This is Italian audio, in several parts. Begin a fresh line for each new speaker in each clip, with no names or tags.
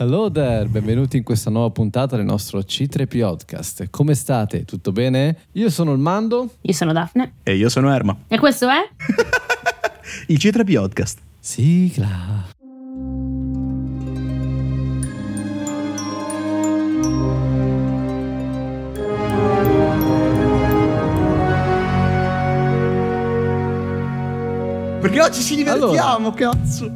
Hello there, benvenuti in questa nuova puntata del nostro C3 Podcast. Come state? Tutto bene? Io sono il Mando.
Io sono Daphne.
E io sono Erma.
E questo è?
il C3 Podcast.
Sigla.
Perché oggi ci divertiamo, allora, cazzo.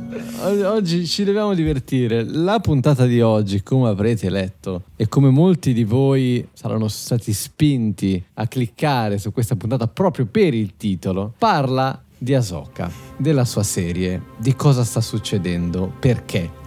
Oggi ci dobbiamo divertire. La puntata di oggi, come avrete letto, e come molti di voi saranno stati spinti a cliccare su questa puntata proprio per il titolo, parla di Asoka, della sua serie, di cosa sta succedendo, perché.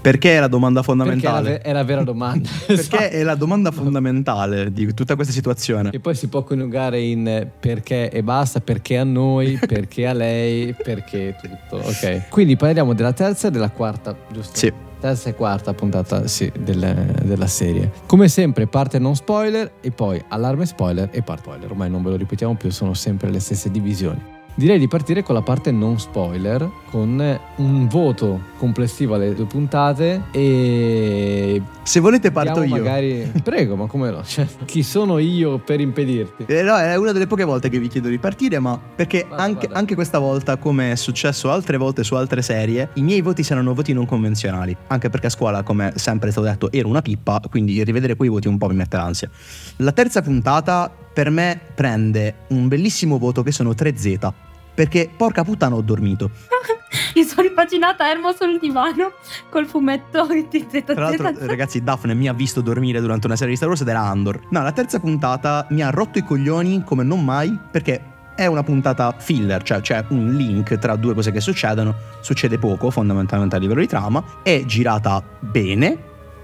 Perché è la domanda fondamentale?
Perché è la, vera domanda.
perché è la domanda fondamentale di tutta questa situazione.
E poi si può coniugare in perché e basta, perché a noi, perché a lei, perché tutto. Ok. Quindi parliamo della terza e della quarta, giusto?
Sì.
Terza e quarta puntata sì, del, della serie. Come sempre, parte non spoiler e poi allarme spoiler e part spoiler. Ormai non ve lo ripetiamo più, sono sempre le stesse divisioni. Direi di partire con la parte non spoiler, con un voto complessivo alle due puntate e...
Se volete parto io.
Magari... Prego, ma come no? Cioè, chi sono io per impedirti?
Eh, no, è una delle poche volte che vi chiedo di partire, ma perché vada, anche, vada. anche, questa volta, come è successo altre volte su altre serie, i miei voti saranno voti non convenzionali. Anche perché a scuola, come sempre è stato detto, ero una pippa, quindi rivedere quei voti un po' mi mette l'ansia. La terza puntata per me prende un bellissimo voto che sono 3Z perché porca puttana ho dormito.
Mi sono ripaginata Ermo sul divano col fumetto di.
Tra l'altro, ragazzi, Daphne mi ha visto dormire durante una serie di Star Wars ed era Andor. No, la terza puntata mi ha rotto i coglioni come non mai perché è una puntata filler, cioè c'è un link tra due cose che succedono. Succede poco, fondamentalmente a livello di trama. È girata bene,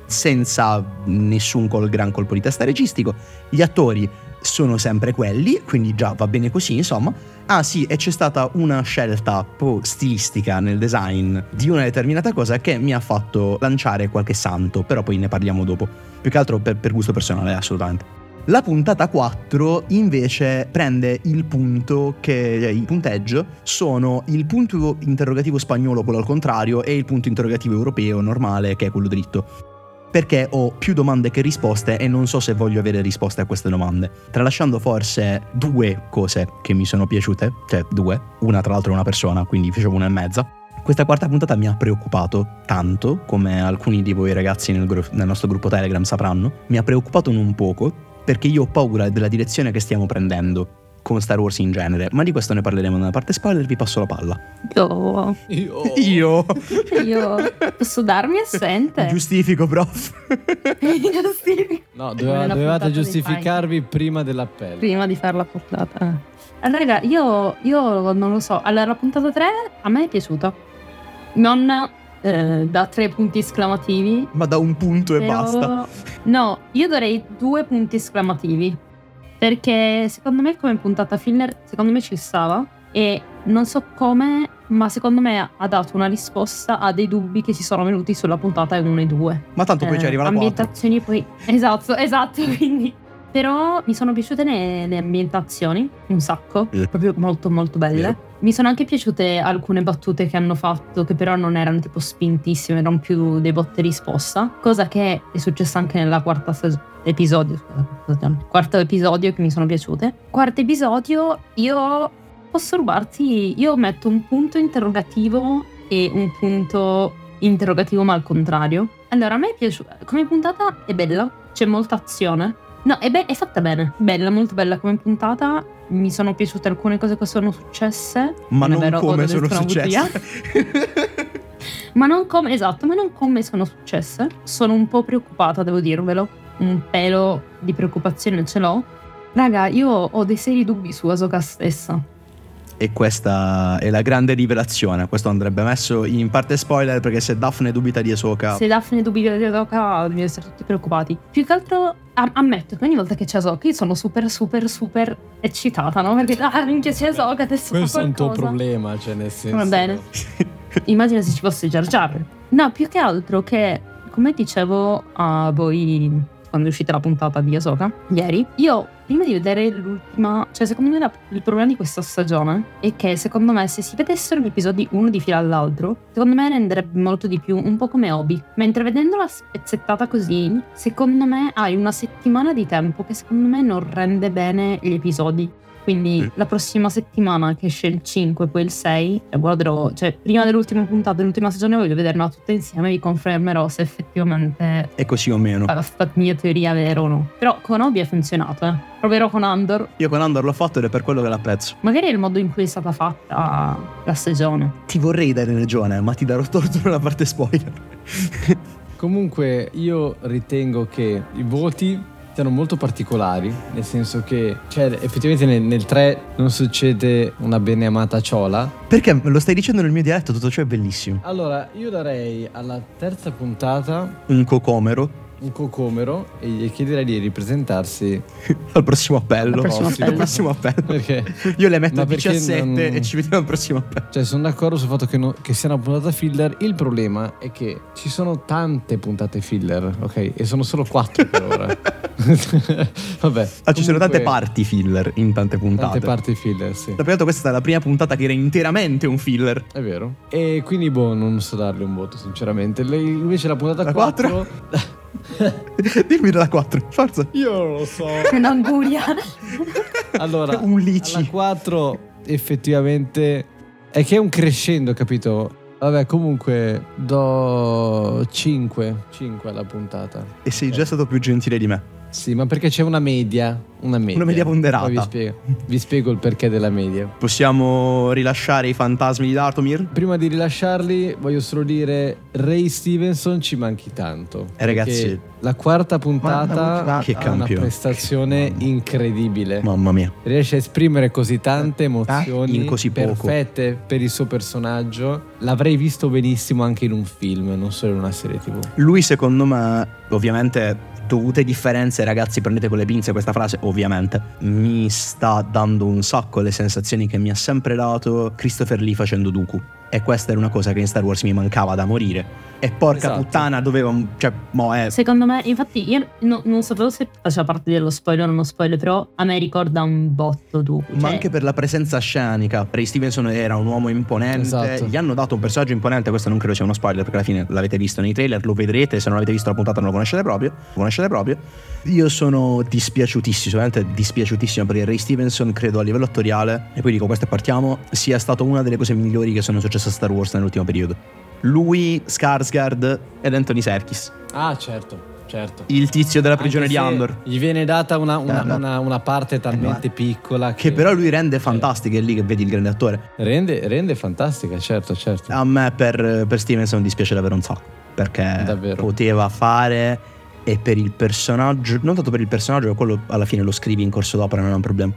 senza nessun col gran colpo di testa registico. Gli attori sono sempre quelli, quindi già va bene così, insomma. Ah sì, e c'è stata una scelta po' stilistica nel design di una determinata cosa che mi ha fatto lanciare qualche santo, però poi ne parliamo dopo. Più che altro per, per gusto personale, assolutamente. La puntata 4 invece prende il punto che cioè, il punteggio sono il punto interrogativo spagnolo, quello al contrario, e il punto interrogativo europeo normale, che è quello dritto perché ho più domande che risposte e non so se voglio avere risposte a queste domande. Tralasciando forse due cose che mi sono piaciute, cioè due, una tra l'altro è una persona, quindi facevo una e mezza. Questa quarta puntata mi ha preoccupato tanto, come alcuni di voi ragazzi nel, gru- nel nostro gruppo Telegram sapranno, mi ha preoccupato non poco, perché io ho paura della direzione che stiamo prendendo con Star Wars in genere, ma di questo ne parleremo nella parte spoiler, vi passo la palla.
Io.
Io.
Io.
Io. Posso darmi assente?
Giustifico, prof.
Giustifico.
No, doveva, dovevate giustificarvi prima dell'appello.
Prima di fare la puntata. Allora, raga, io, io non lo so. Allora, la puntata 3 a me è piaciuta. Non eh, da tre punti esclamativi.
Ma da un punto e basta.
No, io darei due punti esclamativi. Perché secondo me come puntata filler, secondo me ci stava e non so come, ma secondo me ha dato una risposta a dei dubbi che si sono venuti sulla puntata 1 e 2.
Ma tanto poi eh, ci arriva la
ambientazioni
4.
poi Esatto, esatto, quindi però mi sono piaciute le, le ambientazioni un sacco, mm. proprio molto molto belle. Mm. Mi sono anche piaciute alcune battute che hanno fatto, che però non erano tipo spintissime, erano più dei botte risposta, cosa che è successa anche nella quarta stagione episodio, scusate, quarto episodio che mi sono piaciute. Quarto episodio, io posso rubarti, io metto un punto interrogativo e un punto interrogativo ma al contrario. Allora, a me è piaciuta, come puntata è bella, c'è molta azione. No, è, be- è fatta bene, bella, molto bella come puntata. Mi sono piaciute alcune cose che sono successe.
Ma non, non come sono successe.
ma non come, esatto, ma non come sono successe. Sono un po' preoccupata, devo dirvelo un pelo di preoccupazione ce l'ho. Raga, io ho dei seri dubbi su Asoka stessa.
E questa è la grande rivelazione. Questo andrebbe messo in parte spoiler perché se Daphne dubita di Asoka.
Se Daphne dubita di Asoka, devono essere tutti preoccupati. Più che altro am- ammetto che ogni volta che c'è Asoka io sono super, super, super eccitata, no? Perché ah, minchia c'è Asoka, adesso
Questo è un tuo problema, cioè nel senso.
Va bene. Immagina se ci fosse Jar Jar. No, più che altro che, come dicevo a voi quando è uscita la puntata di Ahsoka ieri, io prima di vedere l'ultima, cioè secondo me la- il problema di questa stagione è che secondo me se si vedessero gli episodi uno di fila all'altro, secondo me renderebbe molto di più, un po' come hobby. Mentre vedendola spezzettata così, secondo me hai una settimana di tempo che secondo me non rende bene gli episodi. Quindi
Mm.
la prossima settimana che esce il 5 poi il 6, e guarderò, cioè prima dell'ultima puntata dell'ultima stagione voglio vederla tutta insieme e vi confermerò se effettivamente
È così o meno.
la sta mia teoria è vera o no. Però con Obi è funzionato, eh. Proverò con Andor.
Io con Andor l'ho fatto ed è per quello che l'apprezzo.
Magari è il modo in cui è stata fatta la stagione.
Ti vorrei dare ragione, ma ti darò torto nella parte spoiler.
Comunque io ritengo che i voti siano molto particolari, nel senso che cioè, effettivamente nel, nel 3 non succede una bene amata ciola.
Perché lo stai dicendo nel mio dialetto, tutto ciò è bellissimo.
Allora, io darei alla terza puntata
Un cocomero
un cocomero e gli chiederei di ripresentarsi
al prossimo appello.
Al prossimo
Al
appello.
prossimo appello.
perché
Io le metto a
perché
17
non-
e ci vediamo al prossimo appello.
Cioè, sono d'accordo sul fatto che, no- che sia una puntata filler. Il problema è che ci sono tante puntate filler, ok? E sono solo quattro per ora. Vabbè.
Ah, ci sono tante parti filler in tante puntate.
Tante parti filler, sì.
Da prima detto, questa è la prima puntata che era interamente un filler.
È vero. E quindi, boh, non so darle un voto, sinceramente. Lei, invece, la puntata
La
4.
Dimmi della 4, forza.
Io non lo so.
Un'anguria.
Allora,
Un lici.
alla 4, effettivamente. È che è un crescendo, capito? Vabbè, comunque, do 5. 5 alla puntata.
E sei già stato più gentile di me.
Sì, ma perché c'è una media. Una media.
Una media ponderata.
Vi spiego, vi spiego il perché della media.
Possiamo rilasciare i fantasmi di Datomir?
Prima di rilasciarli, voglio solo dire: Ray Stevenson ci manchi tanto.
Eh, ragazzi.
La quarta puntata
Che
ha una prestazione incredibile.
Mamma mia.
Riesce a esprimere così tante emozioni
In così poco.
perfette per il suo personaggio. L'avrei visto benissimo anche in un film, non solo in una serie TV.
Lui, secondo me, ovviamente, dovute differenze, ragazzi, prendete con le pinze questa frase, ovviamente, mi sta dando un sacco le sensazioni che mi ha sempre dato Christopher Lee facendo Dooku. E questa era una cosa che in Star Wars mi mancava da morire. E porca
Esatto.
puttana, doveva. Cioè, mo è.
Secondo me, infatti, io no- non sapevo se faceva parte dello spoiler o non spoiler, però a me ricorda un botto tu.
Ma
Cioè,
anche per la presenza scenica. Ray Stevenson era un uomo imponente.
Esatto.
Gli hanno dato un personaggio imponente. Questo non credo sia uno spoiler, perché alla fine l'avete visto nei trailer, lo vedrete. Se non avete visto la puntata, non lo conoscete proprio. Lo conoscete proprio. Io sono dispiaciutissimo, veramente dispiaciutissimo perché Ray Stevenson, credo a livello attoriale, e poi dico questo e partiamo, sia stato una delle cose migliori che sono successe a Star Wars nell'ultimo periodo. Lui, Skarsgård ed Anthony Serkis.
Ah, certo, certo.
Il tizio della prigione di Andor.
Gli viene data una, una-
Eh,
una- una parte talmente piccola che,
Che però lui rende fantastica, è lì che vedi il grande attore.
rende, rende fantastica, certo, certo.
A me per, per Stevenson dispiace davvero un sacco. Perché
Davvero.
poteva fare e per il personaggio, non tanto per il personaggio, quello alla fine lo scrivi in corso d'opera, non è un problema.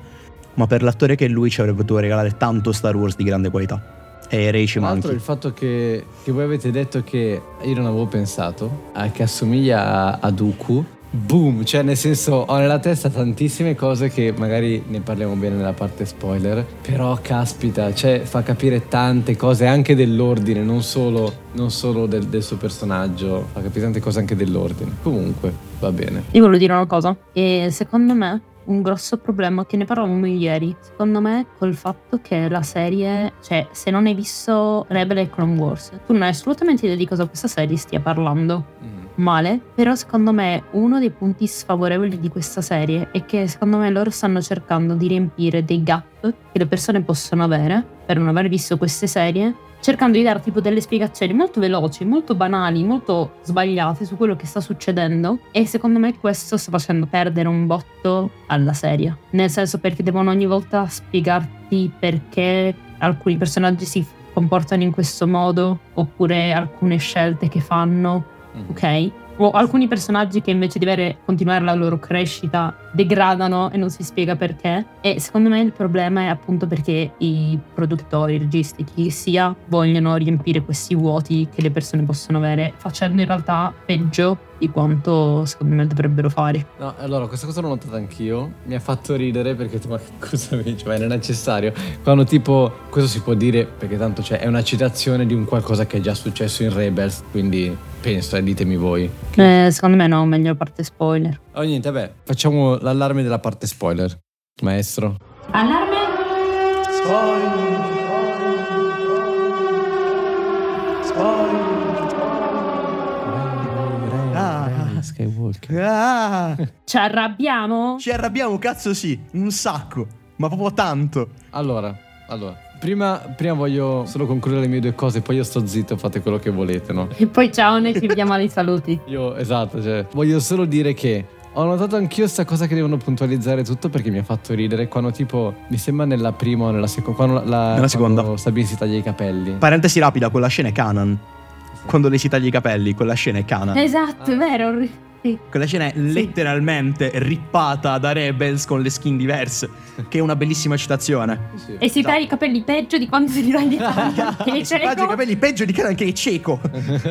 Ma per l'attore che lui ci avrebbe potuto regalare tanto Star Wars di grande qualità. E Ray ci
Tra l'altro il fatto che, che voi avete detto che io non avevo pensato, eh, che assomiglia a, a Dooku, boom, cioè nel senso ho nella testa tantissime cose che magari ne parliamo bene nella parte spoiler, però caspita, cioè fa capire tante cose anche dell'ordine, non solo, non solo del, del suo personaggio, fa capire tante cose anche dell'ordine. Comunque, va bene.
Io volevo dire una cosa. E secondo me un grosso problema che ne parlavamo ieri. Secondo me col fatto che la serie, cioè se non hai visto Rebel e Clone Wars, tu non hai assolutamente idea di cosa questa serie stia parlando.
Mm.
Male, però secondo me uno dei punti sfavorevoli di questa serie è che secondo me loro stanno cercando di riempire dei gap che le persone possono avere per non aver visto queste serie cercando di dare tipo delle spiegazioni molto veloci, molto banali, molto sbagliate su quello che sta succedendo e secondo me questo sta facendo perdere un botto alla serie. Nel senso perché devono ogni volta spiegarti perché alcuni personaggi si comportano in questo modo oppure alcune scelte che fanno,
Mm.
ok? O alcuni personaggi che invece di avere, continuare la loro crescita degradano e non si spiega perché. E secondo me il problema è appunto perché i produttori, i registi, chi sia, vogliono riempire questi vuoti che le persone possono avere, facendo in realtà peggio di quanto secondo me dovrebbero fare.
No, allora questa cosa l'ho notata anch'io. Mi ha fatto ridere perché tu, ma cosa mi dici? Ma non è necessario. Quando tipo, questo si può dire perché tanto cioè, è una citazione di un qualcosa che è già successo in Rebels, quindi penso, eh, ditemi voi.
Eh, secondo me no, meglio la parte spoiler.
Oh niente, vabbè, facciamo l'allarme della parte spoiler. Maestro.
Allarme?
Ah.
Skywalker.
Ah,
Ci arrabbiamo?
ci arrabbiamo, cazzo sì, un sacco, ma proprio tanto.
Allora, allora. Prima, prima voglio solo concludere le mie due cose, poi io sto zitto, fate quello che volete, no?
E poi ciao, noi ci vediamo ai saluti.
Io, esatto, cioè, voglio solo dire che ho notato anch'io sta cosa che devono puntualizzare tutto perché mi ha fatto ridere quando tipo, mi sembra nella prima o nella seconda, quando la,
Nella seconda.
quando Sabine si taglia i capelli.
Parentesi rapida, quella scena è canon. Quando lei si taglia i capelli, quella scena è canon.
Esatto, è vero. Sì.
Quella scena è letteralmente rippata da Rebels con le skin diverse, che è una bellissima citazione.
Sì.
E si taglia i capelli peggio di quando si taglia Che
Si taglia i
cieco.
capelli peggio di che è cieco.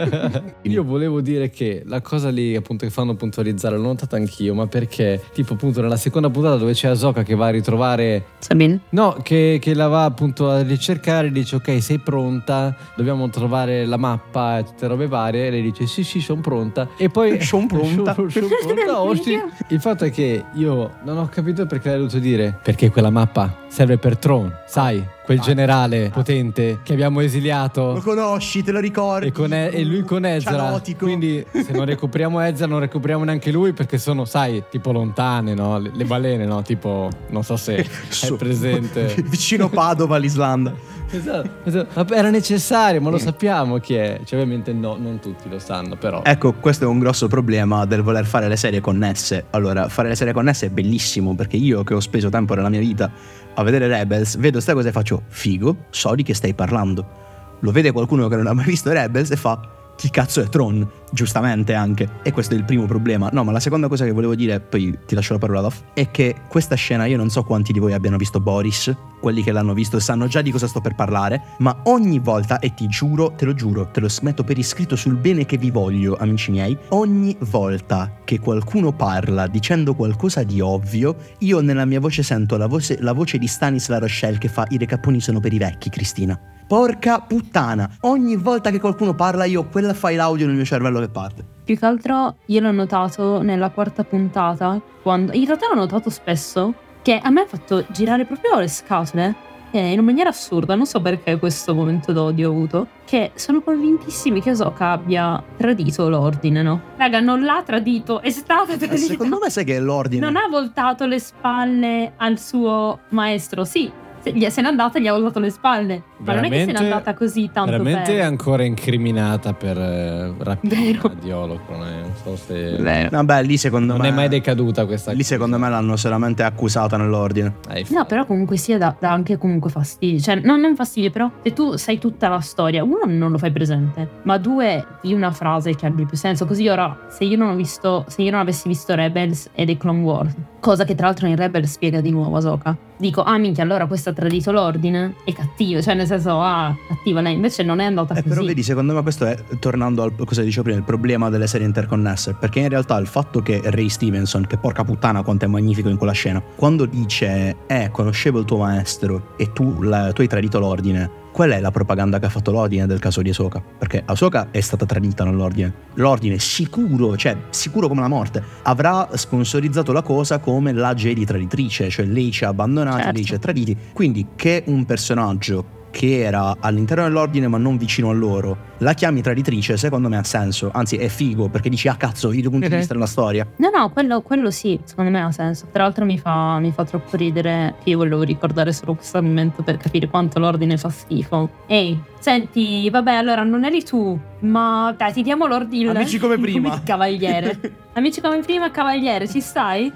Io volevo dire che la cosa lì appunto che fanno puntualizzare l'ho notata anch'io, ma perché tipo appunto nella seconda puntata dove c'è Asoka che va a ritrovare
Sabine?
No, che, che la va appunto a ricercare, dice ok sei pronta, dobbiamo trovare la mappa e tutte robe varie, e lei dice sì sì sono pronta e poi...
Son pronta.
Son pronta, oggi. Il fatto è che io non ho capito perché l'hai dovuto dire, perché quella mappa serve per Tron, sai, quel
Ah.
generale potente che abbiamo
Lo
esiliato.
conosci, te lo ricordi.
E, con E- e lui con Ezra
Cianotico.
quindi se non recuperiamo Ezra non recuperiamo neanche lui perché sono sai tipo lontane no? le, le balene no tipo non so se è presente
Vicino Padova, l'Islanda.
Esatto, esatto. Era necessario, ma lo sappiamo chi è. Cioè, ovviamente no, non tutti lo sanno, però.
Ecco, questo è un grosso problema del voler fare le serie connesse. Allora, fare le serie connesse è bellissimo perché io che ho speso tempo nella mia vita a vedere Rebels, vedo sta cosa e faccio figo, so di che stai parlando. Lo vede qualcuno che non ha mai visto Rebels e fa chi cazzo è Tron? Giustamente anche. E questo è il primo problema. No, ma la seconda cosa che volevo dire, poi ti lascio la parola Doff, è che questa scena io non so quanti di voi abbiano visto Boris, quelli che l'hanno visto sanno già di cosa sto per parlare, ma ogni volta, e ti giuro, te lo giuro, te lo smetto per iscritto sul bene che vi voglio, amici miei, ogni volta che qualcuno parla dicendo qualcosa di ovvio, io nella mia voce sento la voce, la voce di Stanis La Rochelle che fa i recapponi sono per i vecchi, Cristina. Porca puttana, ogni volta che qualcuno parla io quella file audio nel mio cervello che parte.
Più che altro io l'ho notato nella quarta puntata, quando in realtà l'ho notato spesso, che a me ha fatto girare proprio le scatole, eh, in una maniera assurda, non so perché questo momento d'odio ho avuto, che sono convintissimi che Osoka abbia tradito l'ordine, no? Raga, non l'ha tradito, è stata tradita.
Eh, Secondo me sai che è l'ordine.
Non ha voltato le spalle al suo maestro, sì. Se, se n'è andata gli ha voltato le spalle. Ma non è che se n'è
Veramente-
andata così tanto
Veramente
per...
è ancora incriminata per eh, rapire
Vero.
di Holocron. eh, Non so se.
Beh, Vabbè, lì secondo
non
me
è mai decaduta questa
Lì secondo me l'hanno solamente accusata nell'ordine.
Hai
No, però comunque sia dà, dà anche comunque fastidio. Cioè, non è un fastidio, però se tu sai tutta la storia, uno non lo fai presente, ma due di una frase che abbia più senso. Così ora, se io non ho visto, se io non avessi visto Rebels e The Clone Wars, cosa che tra l'altro in Rebels spiega di nuovo Ahsoka, dico, ah minchia, allora questo ha tradito l'ordine, è cattivo, cioè nel senso, ah, cattiva lei, invece non è andata
Eh,
così.
però vedi, secondo me questo è, tornando al cosa dicevo prima, il problema delle serie interconnesse. Perché in realtà il fatto che Ray Stevenson, che porca puttana quanto è magnifico in quella scena, quando dice, eh, conoscevo il tuo maestro e tu, la- tu hai tradito l'ordine, qual è la propaganda che ha fatto l'ordine del caso di Ahsoka? Perché Ahsoka è stata tradita nell'ordine. L'ordine sicuro, cioè sicuro come la morte, avrà sponsorizzato la cosa come la Jedi traditrice, cioè lei ci ha abbandonati,
Certo.
lei ci ha traditi. Quindi che un personaggio che era all'interno dell'ordine ma non vicino a loro, la chiami traditrice, secondo me ha senso. Anzi, è figo perché dici, ah cazzo, i due punti di vista della storia.
No, no, quello, quello sì, secondo me ha senso. Tra l'altro mi fa, mi fa troppo ridere che io volevo ricordare solo questo momento per capire quanto l'ordine fa schifo. Ehi, senti, vabbè, allora non eri tu, ma dai, ti diamo l'ordine.
Amici come prima.
cavaliere. Amici come prima, cavaliere, ci stai?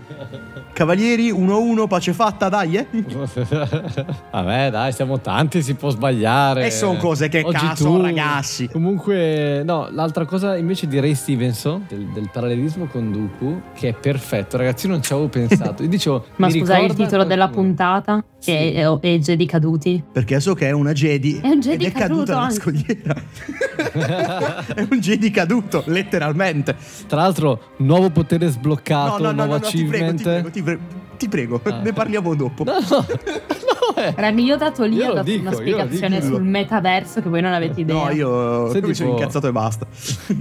Cavalieri 1-1, pace fatta, dai, eh?
Vabbè, dai, siamo tanti, si può sbagliare.
E son cose che
Oggi
caso,
tu-
ragazzi.
Comunque, no, l'altra cosa invece di Ray Stevenson, del, del parallelismo con Dooku, che è perfetto, ragazzi, io non ci avevo pensato. Io dicevo,
Ma
mi
scusai il titolo della puntata?
Sì.
Che è, è Jedi caduti.
Perché so che è una Jedi.
È un Jedi
ed è caduta
caduto anche.
scogliera. è un Jedi caduto, letteralmente.
Tra l'altro, nuovo potere sbloccato,
No, no, no,
nuovo
no, no, ti prego,
achievement.
ti prego, ti prego, ti prego.
Ah.
ne parliamo dopo.
No, no, è?
Raga, io ho dato lì
Io
ho dato
dico,
una spiegazione sul metaverso che voi non avete idea.
No, io
Sei
mi sono
tipo-
incazzato e basta.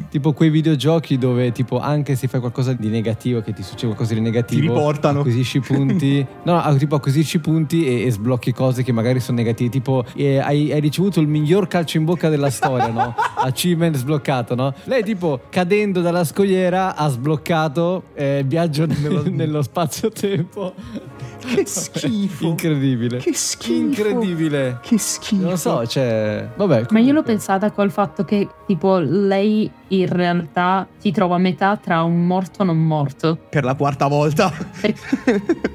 Tipo quei videogiochi dove tipo anche se fai qualcosa di negativo, che ti succede qualcosa di negativo,
Ti riportano.
acquisisci punti. no, no, tipo acquisisci punti e, e sblocchi cose che magari sono negative. Tipo eh, hai, hai ricevuto il miglior calcio in bocca della storia, no? Achievement sbloccato, no? Lei tipo cadendo dalla scogliera ha sbloccato eh, il viaggio nello, nello spazio-tempo.
Che schifo.
Incredibile.
Che schifo.
Incredibile.
Che schifo.
Non lo so, cioè... Vabbè.
Ma io l'ho
comunque.
pensata col fatto che, tipo, lei in realtà si trova a metà tra un morto e non morto.
Per la quarta volta.
Per,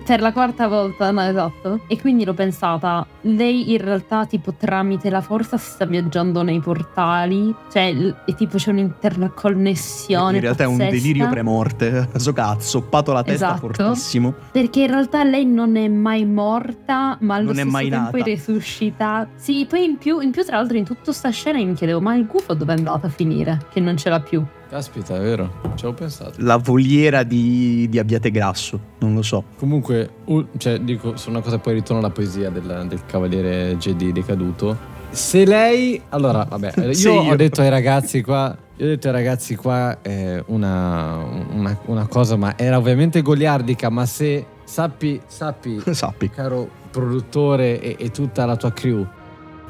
per la quarta volta, no, esatto. E quindi l'ho pensata, lei in realtà, tipo, tramite la forza si sta viaggiando nei portali. Cioè, e tipo c'è un'interconnessione.
In realtà è un
pazzesca.
delirio premorte. So cazzo, soppato la testa
Esatto.
fortissimo.
Perché in realtà lei non è mai morta, ma allo
Non è
stesso
mai
tempo
nata.
è resuscitata. Sì, poi in più, in più, tra l'altro, in tutta sta scena io mi chiedevo, ma il gufo dove è andato a finire? Che non ce l'ha più.
Caspita, è vero. Ci avevo pensato.
La voliera di, di Abbiate Grasso. Non lo so.
Comunque, cioè, dico, su una cosa poi ritorno alla poesia del, del cavaliere Jedi decaduto. Se lei... Allora, vabbè, io,
Se
ho
io.
detto ai ragazzi qua... Io ho detto ai ragazzi qua eh, una, una- una cosa, ma era ovviamente goliardica, ma se sappi, sappi,
Sappi.
caro produttore e, e tutta la tua crew,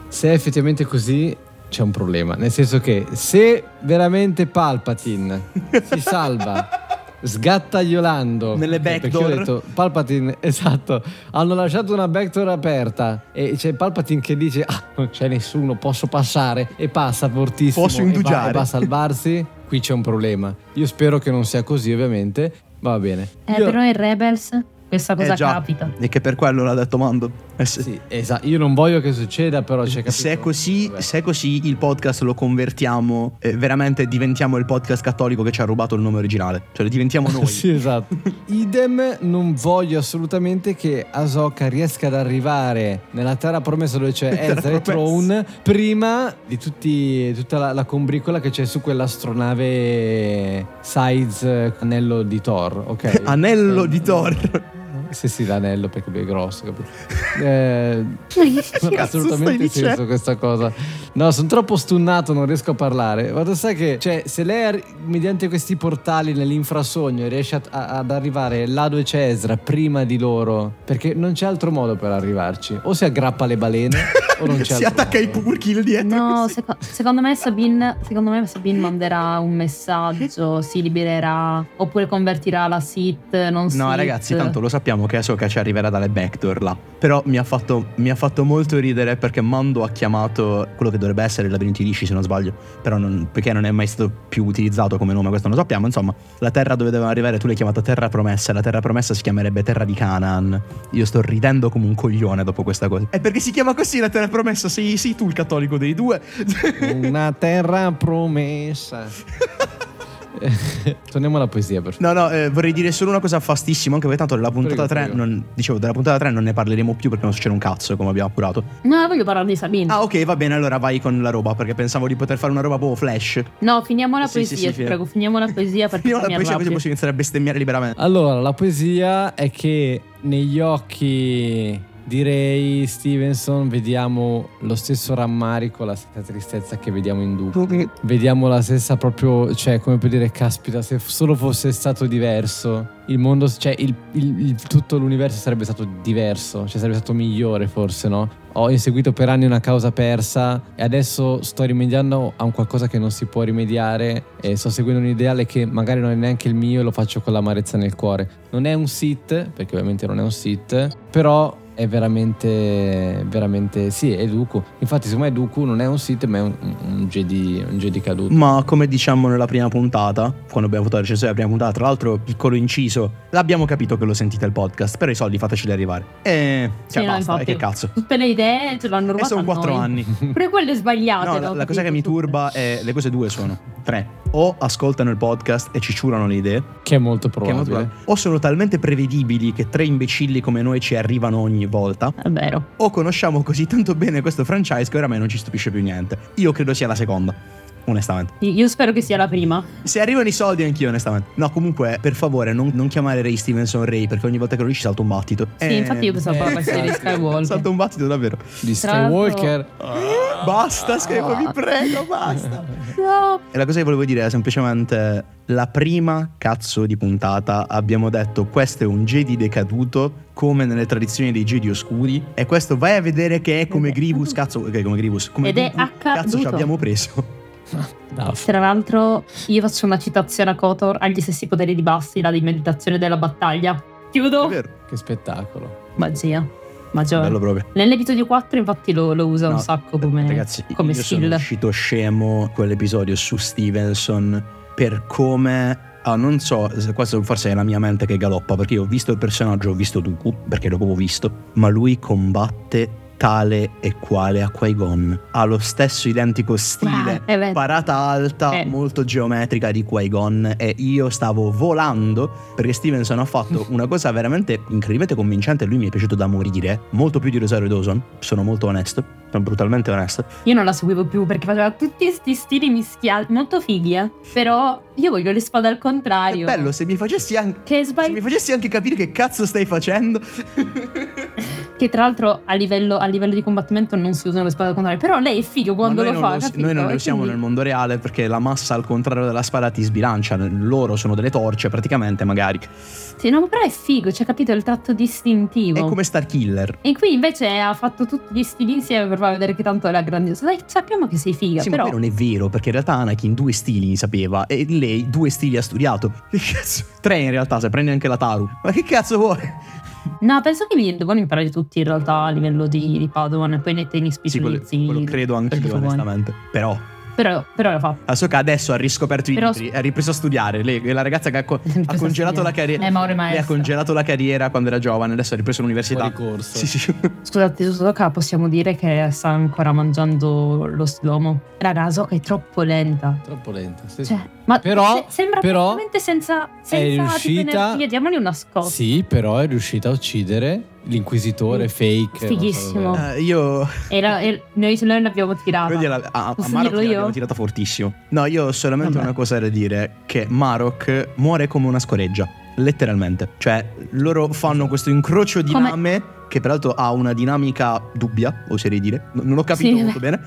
se è effettivamente così c'è un problema. Nel senso che se veramente Palpatine si salva sgattaiolando
Nelle
perché
backdoor.
io ho detto Palpatine esatto hanno lasciato una backdoor aperta e c'è Palpatine che dice ah non c'è nessuno posso passare e passa fortissimo
Posso
e va-
indugiare.
e va a salvarsi qui c'è un problema io spero che non sia così ovviamente va bene
Eh,
Io-
però in Rebels questa cosa
Eh già.
capita.
E che per quello l'ha detto Mando. Eh, se-
sì esatto io non voglio che succeda però c'è capito
Se è, così,
Vabbè.
se è così, il podcast lo convertiamo. eh, veramente diventiamo il podcast cattolico che ci ha rubato il nome originale. Cioè, diventiamo noi.
sì, esatto. Idem, non voglio assolutamente che Ahsoka riesca ad arrivare nella terra promessa dove c'è Ezra e. Throne prima di tutti, tutta la, la combricola che c'è su quell'astronave Size anello di Thor, ok?
Anello
Eh,
di Thor.
Sì, sì, l'anello perché lui è grosso, capito? Eh, non ha assolutamente
dicendo?
senso questa cosa. No, sono troppo stunnato, non riesco a parlare. Guarda, sai che, cioè, se lei mediante questi portali nell'infrasogno riesce a- a- ad arrivare là dove c'è Ezra prima di loro, perché non c'è altro modo per arrivarci. O si aggrappa alle balene, o non c'è
si
altro
attacca ai
modo.
purchi dietro.
No, seco- secondo me Sabine secondo me Sabine manderà un messaggio, si libererà oppure convertirà la Sith, non
No,
Sith.
ragazzi, tanto lo sappiamo che Ahsoka ci arriverà dalle backdoor là. Però mi ha, fatto, mi ha fatto molto ridere perché Mando ha chiamato quello che dovrebbe essere il labirinto di se non sbaglio. Però non- perché non è mai stato più utilizzato come nome, questo non lo sappiamo. Insomma, la terra dove dovevamo arrivare tu l'hai chiamata Terra Promessa. e La Terra Promessa si chiamerebbe Terra di Canaan. Io sto ridendo come un coglione dopo questa cosa. È perché si chiama così la Terra Promessa? Sei, sei tu il cattolico dei due?
Una terra promessa. Torniamo alla poesia, per favore.
No, no, eh, vorrei dire solo una cosa fastissima, anche perché tanto della puntata
Prego,
3,
prego.
non, dicevo, della puntata 3 non ne parleremo più perché non succede un cazzo, come abbiamo appurato.
No, voglio parlare di Sabine.
Ah, ok, va bene, allora vai con la roba, perché pensavo di poter fare una roba proprio flash.
No, finiamo la
Sì, sì,
poesia,
sì,
ti
fine.
prego, finiamo la poesia perché
Finiamo la poesia così
arrabbio.
possiamo iniziare a bestemmiare liberamente.
Allora, la poesia è che negli occhi di Ray Stevenson vediamo lo stesso rammarico, la stessa tristezza che vediamo in Dooku. Vediamo la stessa proprio, cioè come per dire, caspita, se solo fosse stato diverso, il mondo, cioè il, il- il- tutto l'universo sarebbe stato diverso, cioè sarebbe stato migliore forse, no? Ho inseguito per anni una causa persa e adesso sto rimediando a un qualcosa che non si può rimediare e sto seguendo un ideale che magari non è neanche il mio e lo faccio con l'amarezza nel cuore. Non è un Sith, perché ovviamente non è un Sith, però è veramente, veramente, sì, è Dooku. Infatti secondo me Dooku non è un Sith ma è un, un Jedi, un Jedi caduto.
Ma come diciamo nella prima puntata, quando abbiamo fatto la recensione della prima puntata, tra l'altro, piccolo inciso, l'abbiamo capito che lo sentite il podcast, però i soldi fateceli arrivare. E cioè
Sì, no,
basta, e
infatti.
che cazzo.
Tutte le idee ce l'hanno
E
rubate
sono
a
quattro anni.
Pure quelle sbagliate.
No, la, la cosa che mi turba è le cose due sono tre. O ascoltano il podcast e ci ciurano le idee,
Che è molto
che è molto
probabile.
probabile. o sono talmente prevedibili che tre imbecilli come noi ci arrivano ogni volta,
È vero.
o conosciamo così tanto bene questo franchise che oramai non ci stupisce più niente. Io credo sia la seconda. Onestamente.
Io spero che sia la prima.
Se arrivano i soldi anch'io, onestamente. No, comunque, per favore, non, non chiamare Ray Stevenson Ray, perché ogni volta che lo dici salta un battito.
Sì, infatti io pensavo
eh,
proprio a di. Skywalker.
Salta un battito davvero.
Di Skywalker.
Basta, Skywalker, vi prego, basta.
No.
E la cosa che volevo dire è semplicemente la prima cazzo di puntata abbiamo detto questo è un Jedi decaduto come nelle tradizioni dei Jedi oscuri e questo vai a vedere che è come Grievous cazzo ok come Grievous come
Ed è
Dooku, cazzo ci
accaduto.
abbiamo preso
Duff.
Tra l'altro, io faccio una citazione a Kotor agli stessi poteri di Basti, la di meditazione della battaglia. Chiudo.
Che spettacolo.
Magia.
Proprio
Nell'episodio 4, infatti, lo, lo usa
No,
un sacco come,
ragazzi
come
io
skill.
sono uscito scemo quell'episodio su Stevenson per come Ah, non so, se questo forse è la mia mente che galoppa, perché io ho visto il personaggio, ho visto Dooku, perché l'ho proprio visto, ma lui combatte tale e quale a Qui-Gon. Ha lo stesso identico stile,
Ah, è vero.
parata alta,
Eh.
molto geometrica di Qui-Gon e io stavo volando perché Stevenson ha fatto una cosa veramente incredibilmente convincente, lui mi è piaciuto da morire, molto più di Rosario Dawson, sono molto onesto, sono brutalmente onesto.
Io non la seguivo più perché faceva tutti questi stili mischiati, molto fighi, eh. Però io voglio le spade al
È
contrario.
bello se mi facessi anche
Che
se mi facessi anche capire che cazzo stai facendo.
Che tra l'altro a livello, a livello di combattimento non si usano le spade al contrario. Però lei è figo quando
Ma
lo fa.
lo-
capito?
noi non lo
E
usiamo
quindi-
nel mondo reale perché la massa al contrario della spada ti sbilancia. Loro sono delle torce praticamente magari.
Sì, no, però è figo, c'è capito il tratto distintivo.
È come Star Killer.
E qui invece ha fatto tutti gli stili insieme per far vedere che tanto è la grandiosa. Dai, sappiamo che sei figa,
Sì, ma
però.
poi non è vero perché in realtà Anakin due stili li sapeva e lei due stili ha studiato. Che cazzo? Tre in realtà, se prendi anche la Taru. Ma che cazzo vuoi?
No, penso che mi devono imparare tutti in realtà a livello di, di Padawan e poi ne tieni
Sì, quello, quello credo anch'io onestamente. Però
Però, però l'ha fatto.
Ahsoka adesso ha riscoperto i
Però-
libri, ha ripreso a studiare. Lei è la ragazza che ha, co- ha congelato la carriera.
Eh, Mauro è
Lei ha congelato la carriera quando era giovane, adesso ha ripreso l'università.
Fuori corso.
Sì, sì.
Scusate, su Soka possiamo dire che sta ancora mangiando lo slomo. Raga, Soka è troppo lenta.
Troppo lenta. sì.
Cioè, ma
Però-
se- sembra
però
praticamente senza, senza tipo
riuscita-
energia. Diamogli una scossa.
Sì, però è riuscita a uccidere l'inquisitore fake.
Fighissimo.
so.
Eh, io
E, la- e noi, noi l'abbiamo tirata.
Quindi la- a, a Marok
io?
l'abbiamo tirata fortissimo. No, io ho solamente
Vabbè.
una cosa da dire: che Marok muore come una scoreggia. Letteralmente. Cioè, loro fanno questo incrocio di
Come-
lame. Che peraltro ha una dinamica dubbia, oserei dire. Non ho capito
Sì,
molto bene.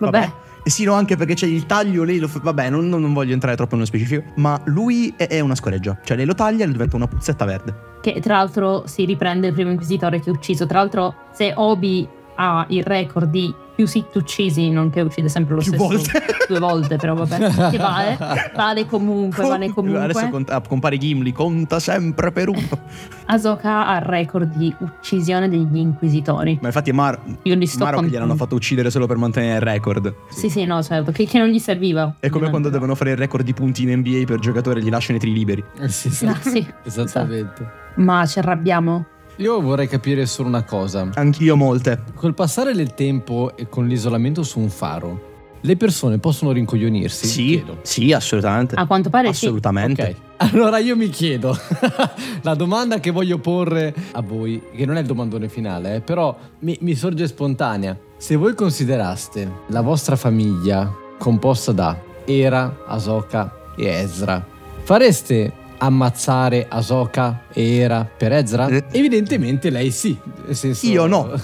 Vabbè.
Eh Sì, no, anche perché c'è il taglio, lei lo fa. Vabbè, non, non- voglio entrare troppo nello specifico. Ma lui è, è una scoreggia. Cioè, lei lo taglia e diventa una puzzetta verde.
Che tra l'altro si riprende il primo inquisitore che ha ucciso. Tra l'altro, se Obi ha il record di più Sith uccisi, non che uccide sempre lo
Più
stesso
volte.
due volte, però vabbè, che vale, vale comunque, vale comunque.
Adesso cont- ah, compare Gimli, conta sempre per uno.
Ahsoka ha il record di uccisione degli inquisitori.
Ma infatti Mar-
Io li sto
Marok
con-
gliel'hanno fatto uccidere solo per mantenere il record.
Sì, sì, no, certo, che, che non gli serviva.
È come quando devono fare il record di punti in NBA per giocatore e gli lasciano i tiri liberi.
Eh, sì, sì.
Ah, sì,
Esattamente.
ma ci arrabbiamo.
Io vorrei capire solo una cosa.
Anch'io molte.
Col passare del tempo e con l'isolamento su un faro, le persone possono rincoglionirsi?
Sì,
Chiedo.
sì, assolutamente.
A quanto pare sì.
assolutamente.
Ok. Allora io mi chiedo, la domanda che voglio porre a voi, che non è il domandone finale, eh, però mi, mi sorge spontanea. Se voi consideraste la vostra famiglia composta da Era, Asoka e Ezra, fareste ammazzare Asoka e Era per Ezra?
Eh.
Evidentemente lei sì. nel senso-
Io no.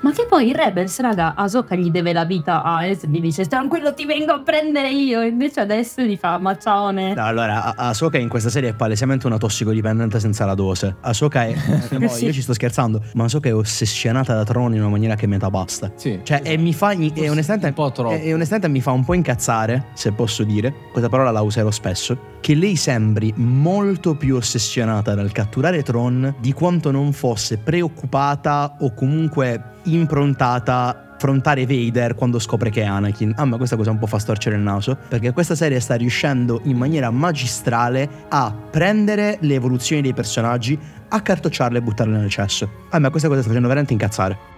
Ma che poi il Rebels, raga, Ahsoka gli deve la vita a Ezra, gli dice tranquillo ti vengo a prendere io, invece adesso gli fa maccione.
No, allora, A- Ahsoka in questa serie è palesemente una tossicodipendente senza la dose. Ahsoka è... eh, mo,
Sì.
Io ci sto scherzando, ma Ahsoka è ossessionata da Tron in una maniera che metà basta.
Sì.
Cioè, e mi fa... E onestamente,
Un po' troppo.
e- e onestamente mi fa un po' incazzare, se posso dire, questa parola la userò spesso, che lei sembri molto più ossessionata dal catturare Tron di quanto non fosse preoccupata o comunque improntata affrontare Vader quando scopre che è Anakin. A me questa cosa un po' fa storcere il naso, perché questa serie sta riuscendo in maniera magistrale a prendere le evoluzioni dei personaggi, accartocciarle e buttarle nel cesso. A me questa cosa sta facendo veramente incazzare.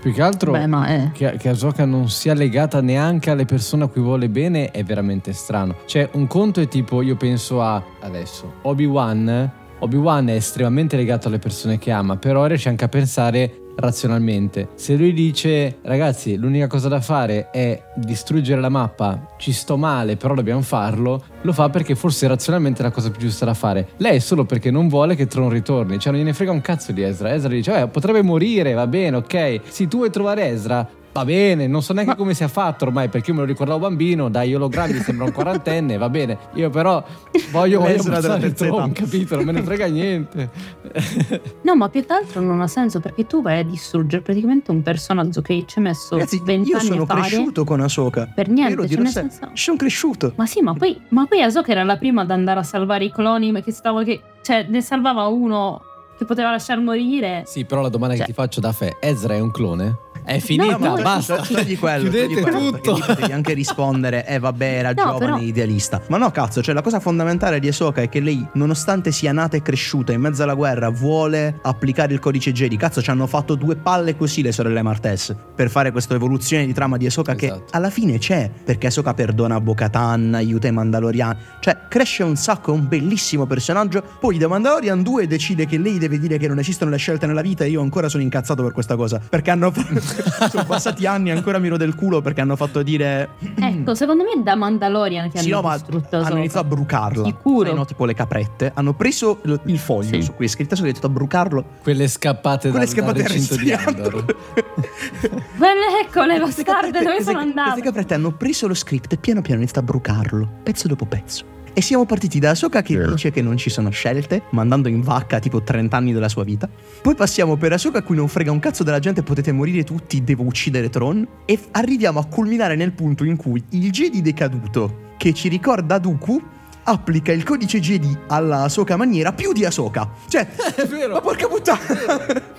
Più che altro...
Beh, ma è...
che, che Ahsoka non sia legata neanche alle persone a cui vuole bene è veramente strano. Cioè, un conto è tipo, io penso a adesso, Obi-Wan. Obi-Wan è estremamente legato alle persone che ama, però riesce anche a pensare razionalmente. Se lui dice ragazzi l'unica cosa da fare è distruggere la mappa, ci sto male però dobbiamo farlo, lo fa perché forse razionalmente è la cosa più giusta da fare. Lei è solo perché non vuole che Tron ritorni, cioè non gliene frega un cazzo di Ezra. Ezra dice, eh, potrebbe morire, va bene, ok. Sì, tu vuoi trovare Ezra, Va bene, non so neanche Ma... come sia fatto ormai perché io me lo ricordavo bambino, dai ologrammi sembra un quarantenne, va bene. Io però voglio, voglio passare il tron, capito? Non me ne frega niente.
no, ma più che altro non ha senso perché tu vai a distruggere praticamente un personaggio che ci ha messo Ragazzi, 20 anni
Io sono cresciuto con Ahsoka.
Per niente, ce ne senso.
Sono cresciuto.
Ma sì, ma poi, ma poi Ahsoka era la prima ad andare a salvare i cloni, che stavo che... Cioè, ne salvava uno che poteva lasciar morire.
Sì, però la domanda cioè... che ti faccio da fe, Ezra è un clone? È finita, no, basta.
Togli quello, Chiudete quello, tutto. Devi anche rispondere, eh vabbè, era no, giovane, però... idealista. Ma no, cazzo, cioè la cosa fondamentale di Ahsoka è che lei, nonostante sia nata e cresciuta in mezzo alla guerra, vuole applicare il codice Jedi. Cazzo, ci hanno fatto due palle così le sorelle Martes per fare questa evoluzione di trama di Ahsoka esatto. che alla fine c'è, perché Ahsoka perdona Bo-Katan, aiuta i Mandaloriani. Cioè, cresce un sacco, è un bellissimo personaggio. Poi The Mandalorian 2 decide che lei deve dire che non esistono le scelte nella vita e io ancora sono incazzato per questa cosa, perché hanno sono passati anni ancora miro del culo perché hanno fatto dire
ecco secondo me è da Mandalorian che sì, hanno no, distrutto
hanno iniziato a brucarla.
Sicuro.
No, tipo le caprette. Hanno preso il foglio sì. su cui è scritto e hanno iniziato a brucarlo.
Quelle scappate
quelle dal, scappate
dal recinto di Andor.
Quelle ecco le bastarde dove sono andate
queste caprette hanno preso lo script e piano piano iniziato a brucarlo pezzo dopo pezzo e siamo partiti da Ahsoka che yeah. dice che non ci sono scelte, mandando in vacca tipo 30 anni della sua vita. Poi passiamo per Ahsoka a cui non frega un cazzo della gente, potete morire tutti, devo uccidere Tron. E arriviamo a culminare nel punto in cui il Jedi decaduto, che ci ricorda Dooku, applica il codice Jedi alla Ahsoka maniera più di Ahsoka. Cioè, è vero. Ma porca puttana.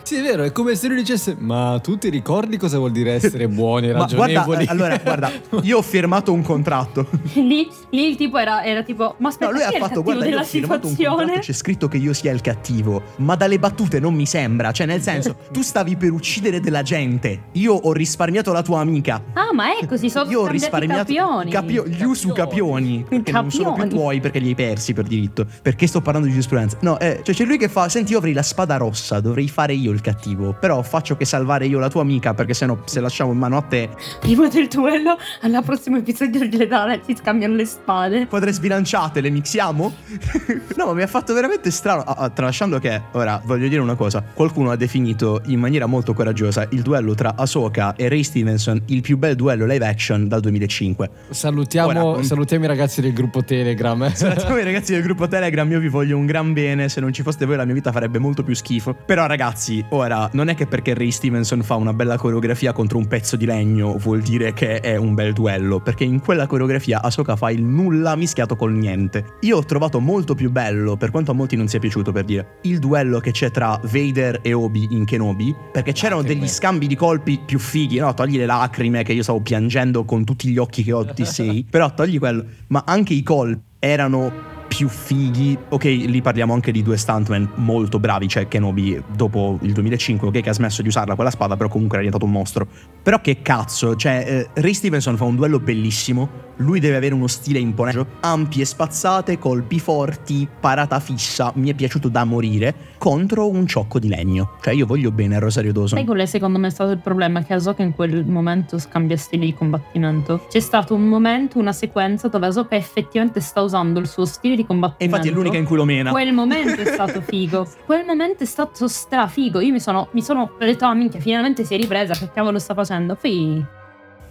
Sì, è vero, è come se lui dicesse "Ma tu ti ricordi cosa vuol dire essere buoni e ragionevoli?"
Ma guarda, allora, guarda, io ho firmato un contratto.
lì, lì il tipo era, era tipo "Ma aspetta, no, lui ha fatto guarda, io ho firmato un contratto,
c'è scritto che io sia il cattivo, ma dalle battute non mi sembra, cioè nel senso, tu stavi per uccidere della gente. Io ho risparmiato la tua amica.
Ah, ma è così, sono Io ho risparmiato i capioni.
Capio- gli usu capioni, che non sono più tuoi perché li hai persi per diritto. Perché sto parlando di giurisprudenza? No, eh, cioè c'è lui che fa: Senti, io avrei la spada rossa, dovrei fare io il cattivo. Però faccio che salvare io la tua amica, perché se no, se lasciamo in mano a te.
Prima del duello, al prossimo episodio di Jedi si scambiano le spade.
Quadre sbilanciate, le mixiamo? no, ma mi ha fatto veramente strano. Ah, ah, tralasciando che, ora, voglio dire una cosa: qualcuno ha definito in maniera molto coraggiosa il duello tra Ahsoka e Ray Stevenson il più bel duello live action dal 2005.
Salutiamo, ora, salutiamo i ragazzi del gruppo Telegram.
Salutiamo i ragazzi del gruppo Telegram, io vi voglio un gran bene. Se non ci foste voi, la mia vita farebbe molto più schifo. Però, ragazzi, ora non è che perché Ray Stevenson fa una bella coreografia contro un pezzo di legno vuol dire che è un bel duello. Perché in quella coreografia Ahsoka fa il nulla mischiato col niente. Io ho trovato molto più bello, per quanto a molti non sia piaciuto per dire, il duello che c'è tra Vader e Obi in Kenobi. Perché c'erano ah, degli scambi di colpi più fighi, no? Togli le lacrime che io stavo piangendo con tutti gli occhi che ho, tutti sei. Però togli quello. Ma anche i colpi erano più fighi. Ok, lì parliamo anche di due stuntman molto bravi, cioè Kenobi dopo il 2005, ok, che ha smesso di usarla quella spada, però comunque era diventato un mostro. Però che cazzo, cioè eh, Ray Stevenson fa un duello bellissimo, lui deve avere uno stile imponente, ampie spazzate, colpi forti, parata fissa, mi è piaciuto da morire, contro un ciocco di legno. Cioè io voglio bene Rosario Dawson.
Sai qual è secondo me stato il problema? Che Asoka in quel momento scambia stili di combattimento. C'è stato un momento, una sequenza dove Asoka effettivamente sta usando il suo stile di combattimento.
E infatti è l'unica in cui lo mena.
Quel momento è stato figo. Quel momento è stato strafigo. Io mi sono, mi sono detto, ah minchia, finalmente si è ripresa, che cavolo sta facendo? Poi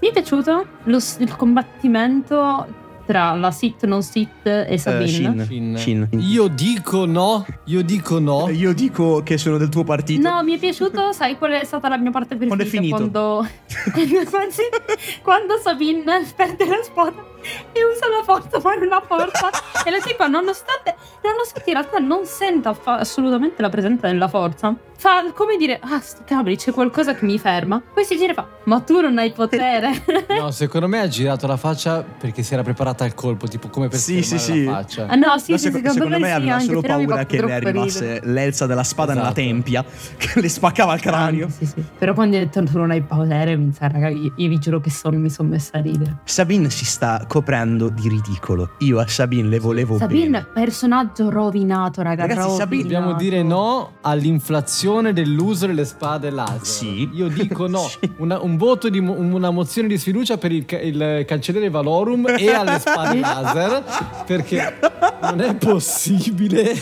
mi è piaciuto lo, il combattimento tra la sit non sit e Sabine.
Uh, Shin. Shin. Io dico no, io dico no.
Io dico che sono del tuo partito.
No, mi è piaciuto, sai qual è stata la mia parte preferita?
Quando è finito?
Quando, quando, quando Sabine perde la spada e usa la forza a fare una forza e la tipa nonostante, nonostante in realtà non senta fa- assolutamente la presenza della forza fa come dire ah sti cavoli c'è qualcosa che mi ferma. Poi si gira e fa ma tu non hai potere.
No secondo me ha girato la faccia perché si era preparata al colpo tipo come per sì, sì, sì. la faccia.
Ah, no sì, no, sì
secondo,
secondo
me, aveva solo paura che le arrivasse l'elsa della spada esatto. nella tempia che le spaccava il cranio.
Sì, sì. però quando hai detto tu non hai potere mi sa raga io, io vi giuro che sono, mi sono messa a ridere.
Sabine si sta coprendo di ridicolo. Io a Sabine le volevo
Sabine,
bene.
personaggio rovinato, raga.
Ragazzi,
rovinato.
Sabine-
Dobbiamo dire no all'inflazione dell'uso delle spade laser.
Sì.
Io dico no.
Sì.
Una- un voto di una mozione di sfiducia per il, il cancelliere Valorum e alle spade laser. Perché non è possibile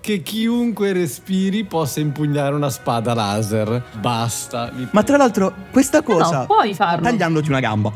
che chiunque respiri possa impugnare una spada laser. Basta.
Ma tra l'altro, questa cosa.
no, puoi farlo.
Tagliandoti una gamba.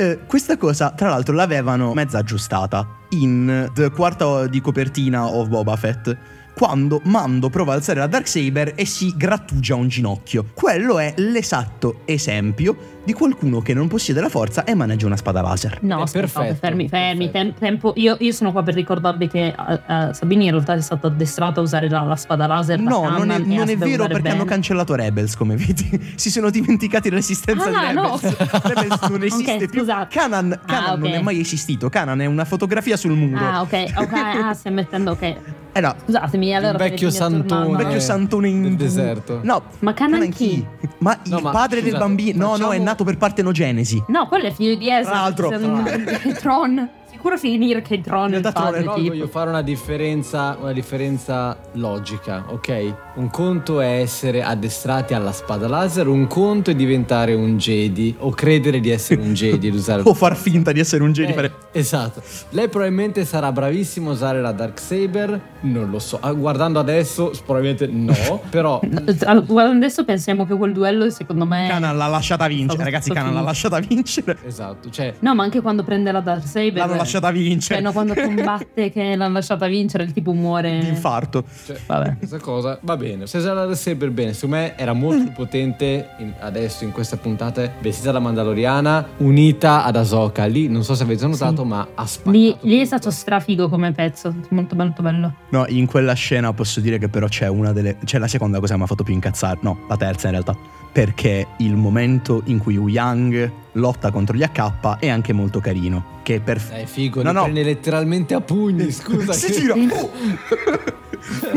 Eh, questa cosa, tra l'altro, l'avevano mezza aggiustata in The quarta di copertina of Boba Fett. Quando Mando prova a alzare la Darksaber e si grattugia un ginocchio. Quello è l'esatto esempio di qualcuno che non possiede la forza e maneggia una spada laser.
No,
perfetto,
fermi, fermi.
perfetto.
tem- tempo. Io, io sono qua per ricordarvi che eh, Sabini in realtà è stata addestrata a usare la, la spada laser. da
No, non è, non è vero perché
bene.
hanno cancellato Rebels, come vedi. Si sono dimenticati dell'esistenza
Ah,
di
no.
Rebels. Rebels non esiste
Ok,
più.
scusate.
Canan, Canan
Ah, ok.
non è mai esistito. Canan è una fotografia sul muro.
Ah, ok, ok. ah, stai mettendo. Ok.
Eh no,
Scusatemi, allora.
Un vecchio santone.
un vecchio santone in
del deserto.
No,
Ma Canan chi?
Ma
No,
il
ma
padre del
scusate,
bambino. No, no, è
facciamo-
nato per partenogenesi.
No, quello è figlio di Ezra.
Tra l'altro.
se- Tron. Sicuro finire che Tron è- padre.
Però
tipo.
voglio fare una differenza, una differenza logica, ok? Un conto è essere addestrati alla spada laser, un conto è diventare un Jedi o credere di essere un Jedi ed usare
O far finta di essere un Jedi.
Eh,
fare-
esatto. Lei probabilmente sarà bravissima a usare la Dark Saber, non lo so. Ah, Guardando adesso, probabilmente no, però
Allora, guarda, Adesso pensiamo che quel duello, secondo me.
Canan l'ha lasciata vincere. Ragazzi, Canan l'ha lasciata vincere.
esatto, cioè
No, ma anche quando prende la Dark Saber.
L'hanno lasciata vincere.
Cioè, no, quando combatte che l'hanno lasciata vincere, il tipo muore.
Di infarto.
Cioè,
Vabbè.
Questa cosa va bene. Se la Saber bene, secondo me era molto più potente in- adesso in questa puntata vestita da Mandaloriana, unita ad Ahsoka. Lì non so se avete notato, ma ha spaccato.
Lì, lì è stato strafigo come pezzo. Molto, molto bello.
No, in quella scena posso dire che però c'è una delle. C'è la seconda cosa che mi ha fatto più incazzare. No, la terza in realtà. Perché il momento in cui Wu Yang lotta contro gli AK è anche molto carino. Che è perfetto.
Dai, figo,
No, no.
prende letteralmente a pugni, scusa.
si
che-
gira. Oh!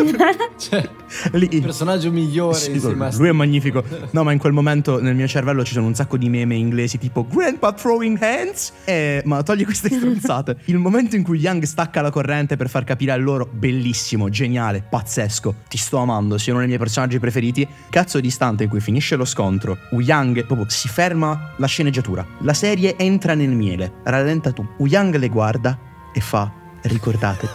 Cioè,
Lì-
il personaggio migliore
Sì,
insieme a
lui è magnifico. No, ma in quel momento nel mio cervello ci sono un sacco di meme inglesi tipo Grandpa throwing hands. Eh, ma togli queste stronzate. Il momento in cui Young stacca la corrente per far capire a loro, bellissimo, geniale, pazzesco. Ti sto amando, sia uno dei miei personaggi preferiti. Cazzo di istante in cui finisce lo scontro. Young proprio si ferma la sceneggiatura. La serie entra nel miele. Rallenta tu. Young le guarda e fa: Ricordate.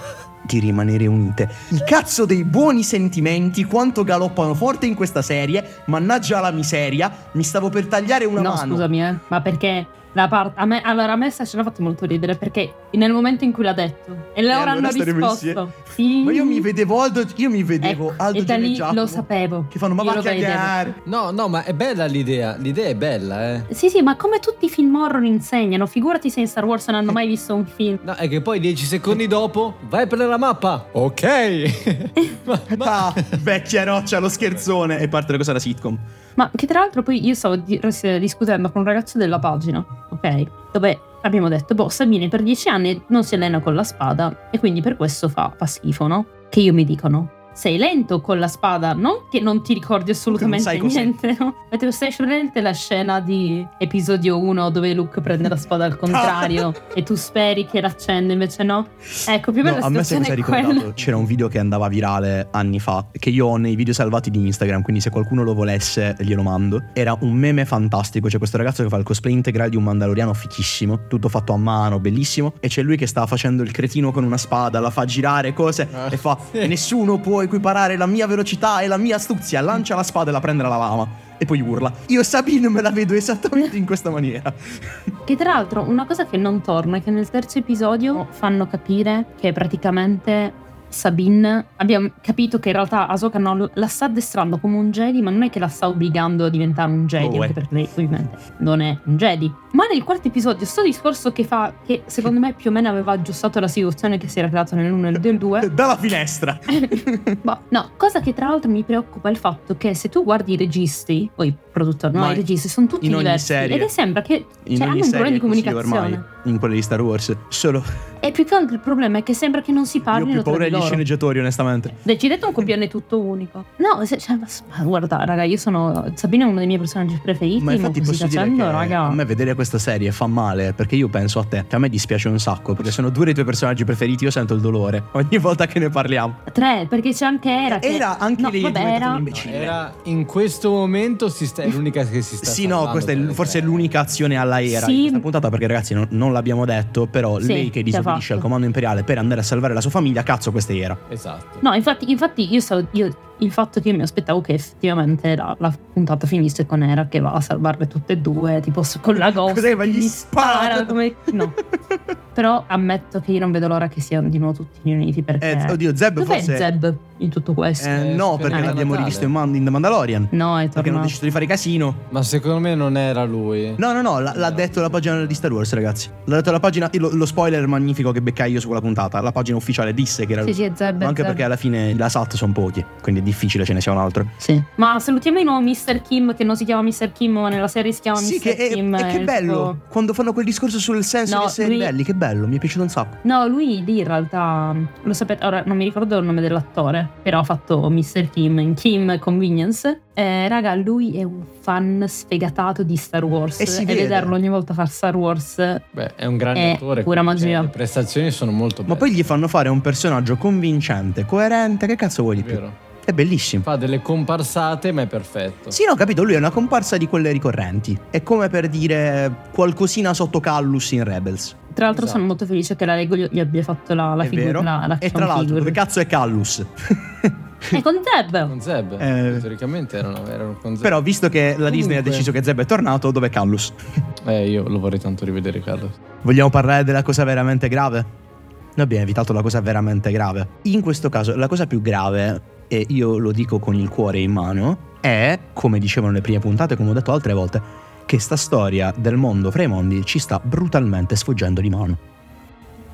Di rimanere unite. I cazzo dei buoni sentimenti, quanto galoppano forte in questa serie. Mannaggia la miseria, mi stavo per tagliare una
no,
mano.
scusami, eh. Ma perché la parte. A me, allora, a me sta scena ha fatto molto ridere perché nel momento in cui l'ha detto e loro
allora
hanno risposto. Sì.
Ma io mi vedevo Aldo, io mi vedevo
Ecco,
Aldo
e da lì
Giacomo
lo sapevo.
Che fanno ma va a cagare.
No, no, ma è bella l'idea. L'idea è bella, eh.
Sì, sì, ma come tutti i film horror insegnano, figurati se in Star Wars non hanno mai visto un film.
No, è che poi dieci secondi dopo vai a prendere la mappa. Ok. ma, ma-
Ah, vecchia roccia, lo scherzone. E parte la cosa da sitcom.
Ma che tra l'altro poi io stavo di- discutendo con un ragazzo della pagina, ok? Dove abbiamo detto, boh, Sabine per dieci anni non si allena con la spada e quindi per questo fa, fa schifo, no? Che io mi dicono, sei lento con la spada, non che non ti ricordi assolutamente niente, no? Ma te stai presente la scena di episodio 1 dove Luke prende la spada al contrario e tu speri che l'accende, invece no? Ecco, più o meno
No,
la
a me sai cosa hai
è quella.
ricordato? C'era un video che andava virale anni fa, che io ho nei video salvati di Instagram, quindi se qualcuno lo volesse glielo mando. Era un meme fantastico, c'è questo ragazzo che fa il cosplay integrale di un mandaloriano fichissimo, tutto fatto a mano, bellissimo, e c'è lui che sta facendo il cretino con una spada, la fa girare, cose,
Ah,
e fa
sì.
nessuno può equiparare la mia velocità e la mia astuzia, lancia la spada e la prende la lama. E poi urla. Io Sabine me la vedo esattamente in questa maniera.
Che tra l'altro una cosa che non torna è che nel terzo episodio fanno capire che praticamente Sabine abbiamo capito che in realtà Ahsoka non la sta addestrando come un Jedi, ma non è che la sta obbligando a diventare un Jedi,
Oh,
anche
eh.
perché lei ovviamente non è un Jedi. Ma nel quarto episodio, sto discorso che fa, che secondo me più o meno aveva aggiustato la situazione che si era creata nell'1 e nel 2,
Dalla finestra.
Boh, no, cosa che tra l'altro mi preoccupa è il fatto che se tu guardi i registi, o i produttori, no, i registi sono tutti
in
diversi
serie-
ed è sembra che
In
cioè, hanno un problema di comunicazione.
ormai, in quelle di Star Wars. Solo
E più che altro il problema è che sembra che non si
Io ho più paura
di
degli sceneggiatori, onestamente.
Decidete un copione tutto unico. No, se- cioè, ma, ma guarda, raga, io sono. Sabina è uno dei miei personaggi preferiti.
Ma infatti
così
posso dire
facendo,
che
raga.
a me vedere questa serie fa male perché io penso a te, che a me dispiace un sacco perché sono due dei tuoi personaggi preferiti, io sento il dolore ogni volta che ne parliamo.
Tre, perché c'è anche Era. Che...
Era anche
no,
lei è
vabbè, era.
Era in questo momento si sta, è l'unica che si sta
Sì, no, questa è l- forse
tre.
l'unica azione alla era
Sì.
in questa puntata perché ragazzi non, non l'abbiamo detto, però
Sì,
lei che
che
disobbedisce al
fatto.
comando imperiale per andare a salvare la sua famiglia, cazzo questa era.
Esatto.
No, infatti, infatti io, stavo- io- il fatto che io mi aspettavo che effettivamente la, la puntata finisse con Era che va a salvarle tutte e due, tipo con la ghost.
Cos'è che va, gli spara?
come... No. Però ammetto che io non vedo l'ora che siano di nuovo tutti riuniti perché...
Eh, oddio, Zeb
Dov'è
forse
Zeb in tutto questo?
Eh,
Eh,
no, perché
era
l'abbiamo
Natale.
rivisto in, Man- in The Mandalorian.
No, è
Perché hanno
tornato.
deciso di fare casino.
Ma secondo me non era lui.
No, no, no, l'ha, l'ha detto la pagina di Star Wars, ragazzi. L'ha detto la pagina. Lo, lo spoiler magnifico che beccai io su quella puntata. La pagina ufficiale disse che era
Sì,
lui.
sì, è Zeb.
Ma anche
Zeb.
perché alla fine la SAT sono pochi, quindi difficile ce ne sia un altro.
Sì. Ma salutiamo di nuovo Mr. Kim, che non si chiama Mr. Kim, ma nella serie si chiama
sì,
Mr.
che è,
Kim.
e che bello.
suo-
Quando fanno quel discorso sul senso
No,
di essere
lui-
belli, che bello, mi è piaciuto un sacco.
No, lui lì in realtà lo sapete, ora non mi ricordo il nome dell'attore, però ha fatto Mr. Kim in Kim Convenience. Eh, raga, lui è un fan sfegatato di Star Wars
E si
e
vede.
vederlo ogni volta fare Star Wars
Beh, è un grande
È
attore.
pura magia.
cioè, le prestazioni sono molto belle.
Ma poi gli fanno fare un personaggio convincente, coerente, che cazzo vuoi di più?
Vero.
È bellissimo.
Fa delle comparsate, ma è perfetto.
Sì, no, capito, lui è una comparsa di quelle ricorrenti. È come per dire qualcosina sotto Callus in Rebels.
Tra l'altro
Esatto.
sono molto felice che la Lego gli abbia fatto la, la figura. La, la
e tra l'altro,
figure.
dove cazzo è Callus?
È con Zeb!
Con Zeb.
Eh.
Teoricamente erano, erano con Zeb.
Però, visto che la Disney ha
Comunque.
deciso che Zeb è tornato, dov'è Callus?
Eh, io lo vorrei tanto rivedere, Carlo.
Vogliamo parlare della cosa veramente grave? Noi abbiamo evitato la cosa veramente grave. In questo caso, la cosa più grave, e io lo dico con il cuore in mano, è, come dicevano le prime puntate, come ho detto altre volte, che sta storia del mondo fra i mondi ci sta brutalmente sfuggendo di mano.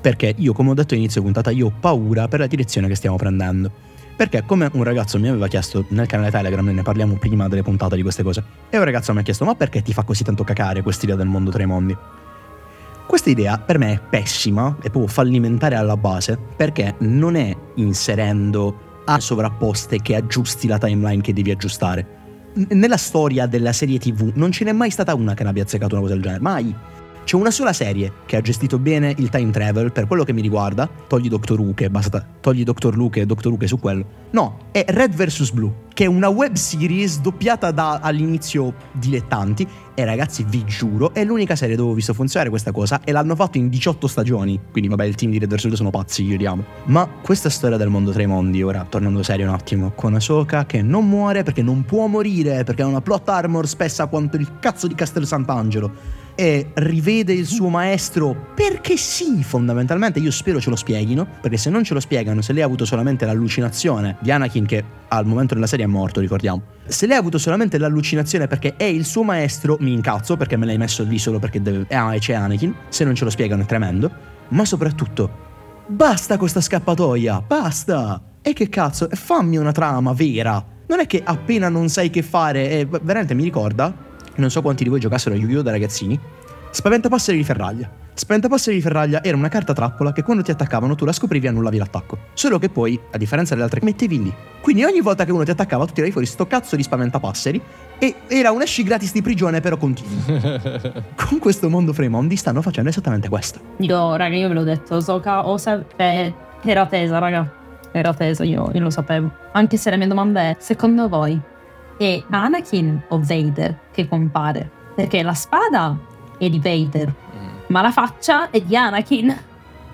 Perché io, come ho detto all'inizio puntata, io ho paura per la direzione che stiamo prendendo. Perché come un ragazzo mi aveva chiesto nel canale Telegram, ne parliamo prima delle puntate di queste cose, e un ragazzo mi ha chiesto ma perché ti fa così tanto cacare quest'idea del mondo tra i mondi? Questa idea per me è pessima e proprio fallimentare alla base perché non è inserendo a sovrapposte che aggiusti la timeline che devi aggiustare. N- nella storia della serie TV non ce n'è mai stata una che ne abbia azzeccato una cosa del genere, mai. C'è una sola serie che ha gestito bene il time travel per quello che mi riguarda. Togli Doctor Who, che basta. Togli Doctor Luke e Doctor Who su quello. No, è Red vs. Blue, che è una web series doppiata da all'inizio dilettanti. E ragazzi, vi giuro, è l'unica serie dove ho visto funzionare questa cosa. E l'hanno fatto in 18 stagioni. Quindi, vabbè, il team di Red vs. Blue sono pazzi, io li amo. Ma questa storia del mondo tra i mondi, ora tornando serio un attimo, con Ahsoka che non muore perché non può morire, perché ha una plot armor spessa quanto il cazzo di Castel Sant'Angelo e rivede il suo maestro perché sì, fondamentalmente io spero ce lo spieghino, perché se non ce lo spiegano, se lei ha avuto solamente l'allucinazione di Anakin che al momento della serie è morto, ricordiamo. Se lei ha avuto solamente l'allucinazione perché è il suo maestro, mi incazzo perché me l'hai messo lì solo perché deve, ah, c'è Anakin, se non ce lo spiegano è tremendo, ma soprattutto basta con sta scappatoia, basta. E che cazzo, fammi una trama vera. Non è che appena non sai che fare, e veramente mi ricorda non so quanti di voi giocassero a Yu-Gi-Oh! da ragazzini. Spaventapasseri di ferraglia. Spaventapasseri di ferraglia era una carta trappola che quando ti attaccavano tu la scoprivi e annullavi l'attacco. Solo che poi, a differenza delle altre, mettevi lì. Quindi ogni volta che uno ti attaccava tu tiravi fuori sto cazzo di spaventapasseri e era un esci gratis di prigione però continuo. Con questo mondo fra i mondi stanno facendo esattamente questo.
Io, raga, io ve l'ho detto, Soka o sa- eh, era tesa, raga. Era tesa, io, io lo sapevo. Anche se la mia domanda è, secondo voi, è Anakin o Vader che compare? Perché la spada è di Vader,
Mm.
ma la faccia è di Anakin.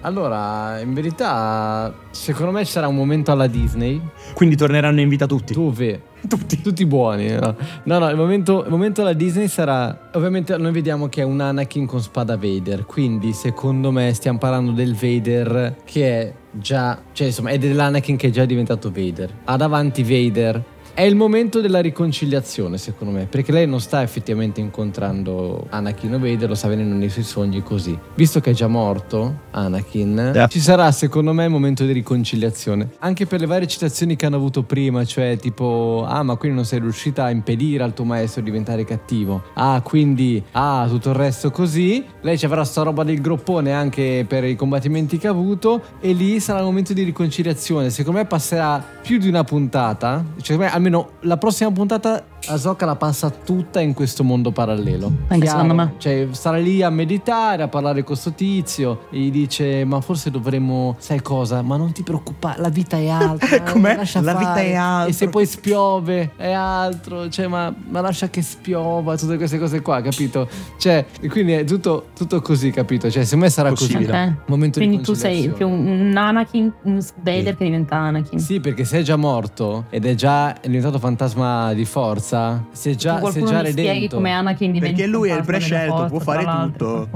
Allora, in verità, secondo me sarà un momento alla Disney
Quindi torneranno in vita tutti.
dove
Tutti.
tutti buoni. No, no, no, il, momento, il momento alla Disney sarà. Ovviamente, noi vediamo che è un Anakin con spada Vader. Quindi, secondo me, stiamo parlando del Vader che è già. Cioè, insomma, è dell'Anakin che è già diventato Vader. Ha davanti Vader. È il momento della riconciliazione, secondo me, perché lei non sta effettivamente incontrando Anakin o Vader, lo sta venendo nei suoi sogni così. Visto che è già morto Anakin,
Yeah.
ci sarà secondo me il momento di riconciliazione. Anche per le varie citazioni che hanno avuto prima, cioè tipo, ah ma quindi non sei riuscita a impedire al tuo maestro di diventare cattivo. Ah, quindi, ah, tutto il resto così. Lei ci avrà sta roba del groppone anche per i combattimenti che ha avuto e lì sarà il momento di riconciliazione. Secondo me passerà più di una puntata. Cioè, secondo me, almeno la prossima puntata Ahsoka la passa tutta in questo mondo parallelo.
Anche secondo me.
Cioè, starà lì a meditare, a parlare con questo tizio e gli dice: Ma forse dovremmo, sai cosa? Ma non ti preoccupare, la vita è altra.
Com'è?
lascia
La vita
fare.
è altro.
E se poi spiove è altro. Cioè, ma, ma lascia che spiova, tutte queste cose qua, capito? Cioè, e quindi è tutto, tutto così, capito? Cioè, secondo me sarà
Possibile.
così.
Ok.
Momento di
Quindi tu sei più un Anakin, un Vader
Sì.
che diventa Anakin.
Sì, perché se è già morto ed è già diventato fantasma di forza, si è già, si è già
mi spieghi
redento.
come Anakin diventa
Perché lui è il prescelto, può fare tutto.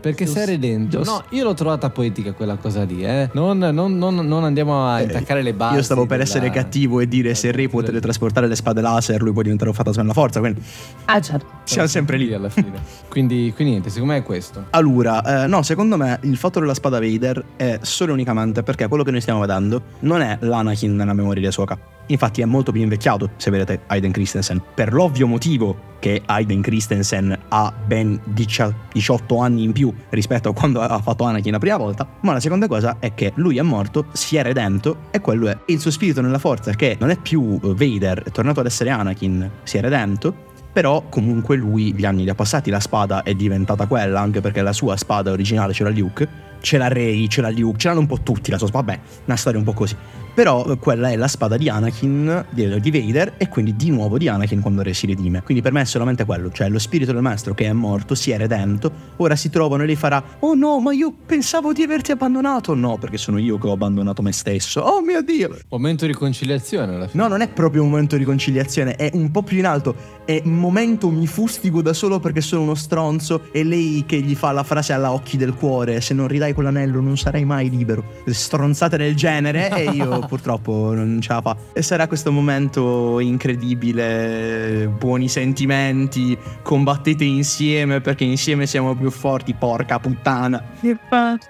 Perché sei redento.
giusto.
No, io l'ho trovata poetica quella cosa lì, eh. Non, non- non- non andiamo a intaccare le basi.
Io stavo per
della-
essere cattivo e dire se il re può teletrasportare le spade laser, lui può diventare un fantasma della forza. Quindi
Ah, certo.
siamo sempre lì.
alla fine. quindi, quindi niente, secondo me è questo.
Allora, eh, no, secondo me il fatto della spada Vader è solo e unicamente perché quello che noi stiamo vedendo non è l'Anakin nella memoria di Ahsoka. Infatti è molto più invecchiato, se vedete Aiden Christensen, per l'ovvio motivo che Aiden Christensen ha ben 10 18 anni in più rispetto a quando ha fatto Anakin la prima volta, ma la seconda cosa è che lui è morto, si è redento e quello è il suo spirito nella forza che non è più eh, Vader, è tornato ad essere Anakin, si è redento però comunque lui gli anni li ha passati, la spada è diventata quella, anche perché la sua spada originale c'era Luke, ce l'ha Rey, ce l'ha Luke, ce l'hanno un po' tutti la sua spada, vabbè, una storia un po' così. Però eh, quella è la spada di Anakin, di, di Vader, e quindi di nuovo di Anakin quando Re si redime. Quindi per me è solamente quello, cioè lo spirito del maestro che è morto, si è redento, ora si trovano e lei farà, oh no, ma io pensavo di averti abbandonato. No, perché sono io che ho abbandonato me stesso. Oh mio Dio!
Momento di riconciliazione alla fine.
No, non è proprio un momento di conciliazione, è un po' più in alto. È un momento mi fustigo da solo perché sono uno stronzo e lei che gli fa la frase alla occhi del cuore, se non ridai quell'anello non sarai mai libero. Stronzate del genere e io purtroppo non ce la fa. E sarà questo momento incredibile, buoni sentimenti, combattete insieme perché insieme siamo più forti, porca puttana.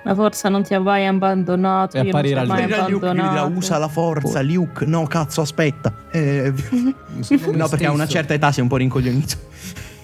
La forza non ti ha mai abbandonato.
E apparirà Luke.
Dirà Luke, dirà, usa la forza, Luke. No, cazzo, aspetta. Eh, no, perché a una certa età sei un po' rincoglionito.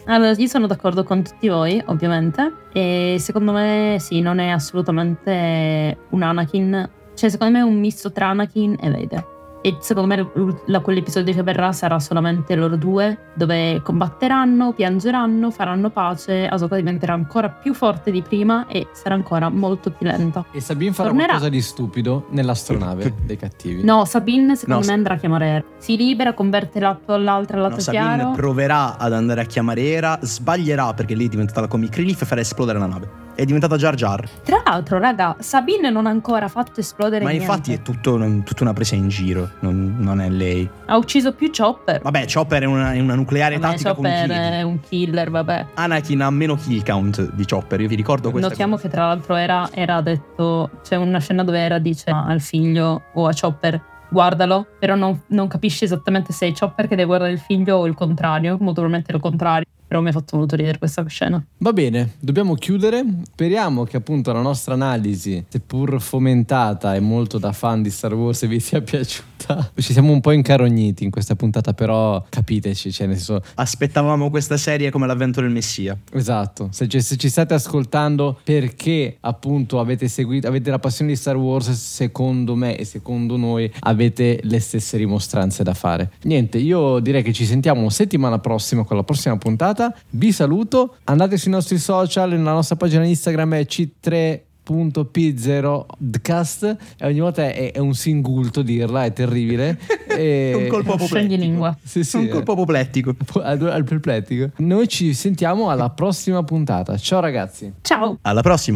Allora, io sono d'accordo con tutti voi, ovviamente. E secondo me, sì, non è assolutamente un Anakin. Cioè, secondo me è un misto tra Anakin e Vader. E secondo me la- quell'episodio che verrà sarà solamente loro due, dove combatteranno, piangeranno, faranno pace. Ahsoka diventerà ancora più forte di prima e sarà ancora molto più lenta.
E Sabine farà
Tornerà.
qualcosa di stupido nell'astronave dei cattivi.
No, Sabine secondo
No,
me andrà a chiamare Hera. Si libera, converte l'atto all'altra, lato
No, Sabine
chiaro.
proverà ad andare a chiamare Era, sbaglierà perché lei è diventata la comic relief e farà esplodere la nave. È diventata Jar Jar.
Tra l'altro, raga, Sabine non ha ancora fatto esplodere
Ma
niente.
infatti è tutto tutta una presa in giro, non, non è lei.
Ha ucciso più Chopper.
Vabbè, Chopper è una, è una nucleare
Vabbè,
tattica
Chopper è un killer, vabbè.
Anakin ha meno kill count di Chopper, io vi ricordo questa
Notiamo
cosa.
che tra l'altro era, era detto, c'è una scena dove era dice al figlio o a Chopper guardalo, però non, non capisce esattamente se è Chopper che deve guardare il figlio o il contrario, molto probabilmente il contrario, però mi ha fatto molto ridere questa scena.
Va bene, dobbiamo chiudere. Speriamo che appunto la nostra analisi, seppur fomentata e molto da fan di Star Wars, vi sia piaciuta. Ci siamo un po' incarogniti in questa puntata, però capiteci, cioè nel senso,
Aspettavamo questa serie come l'avvento del Messia.
Esatto, se ci, se ci state ascoltando perché appunto avete seguito, avete la passione di Star Wars, secondo me e secondo noi avete le stesse rimostranze da fare. Niente, io direi che ci sentiamo settimana prossima con la prossima puntata. Vi saluto, andate sui nostri social, la nostra pagina Instagram è c3 .p0dcast e ogni volta è, è un singulto dirla, è terribile. E-
Un colpo apoplettico.
lingua.
Sì, sì,
un
eh.
colpo apoplettico.
al, al perplettico. Noi ci sentiamo alla prossima puntata. Ciao ragazzi.
Ciao!
Alla prossima.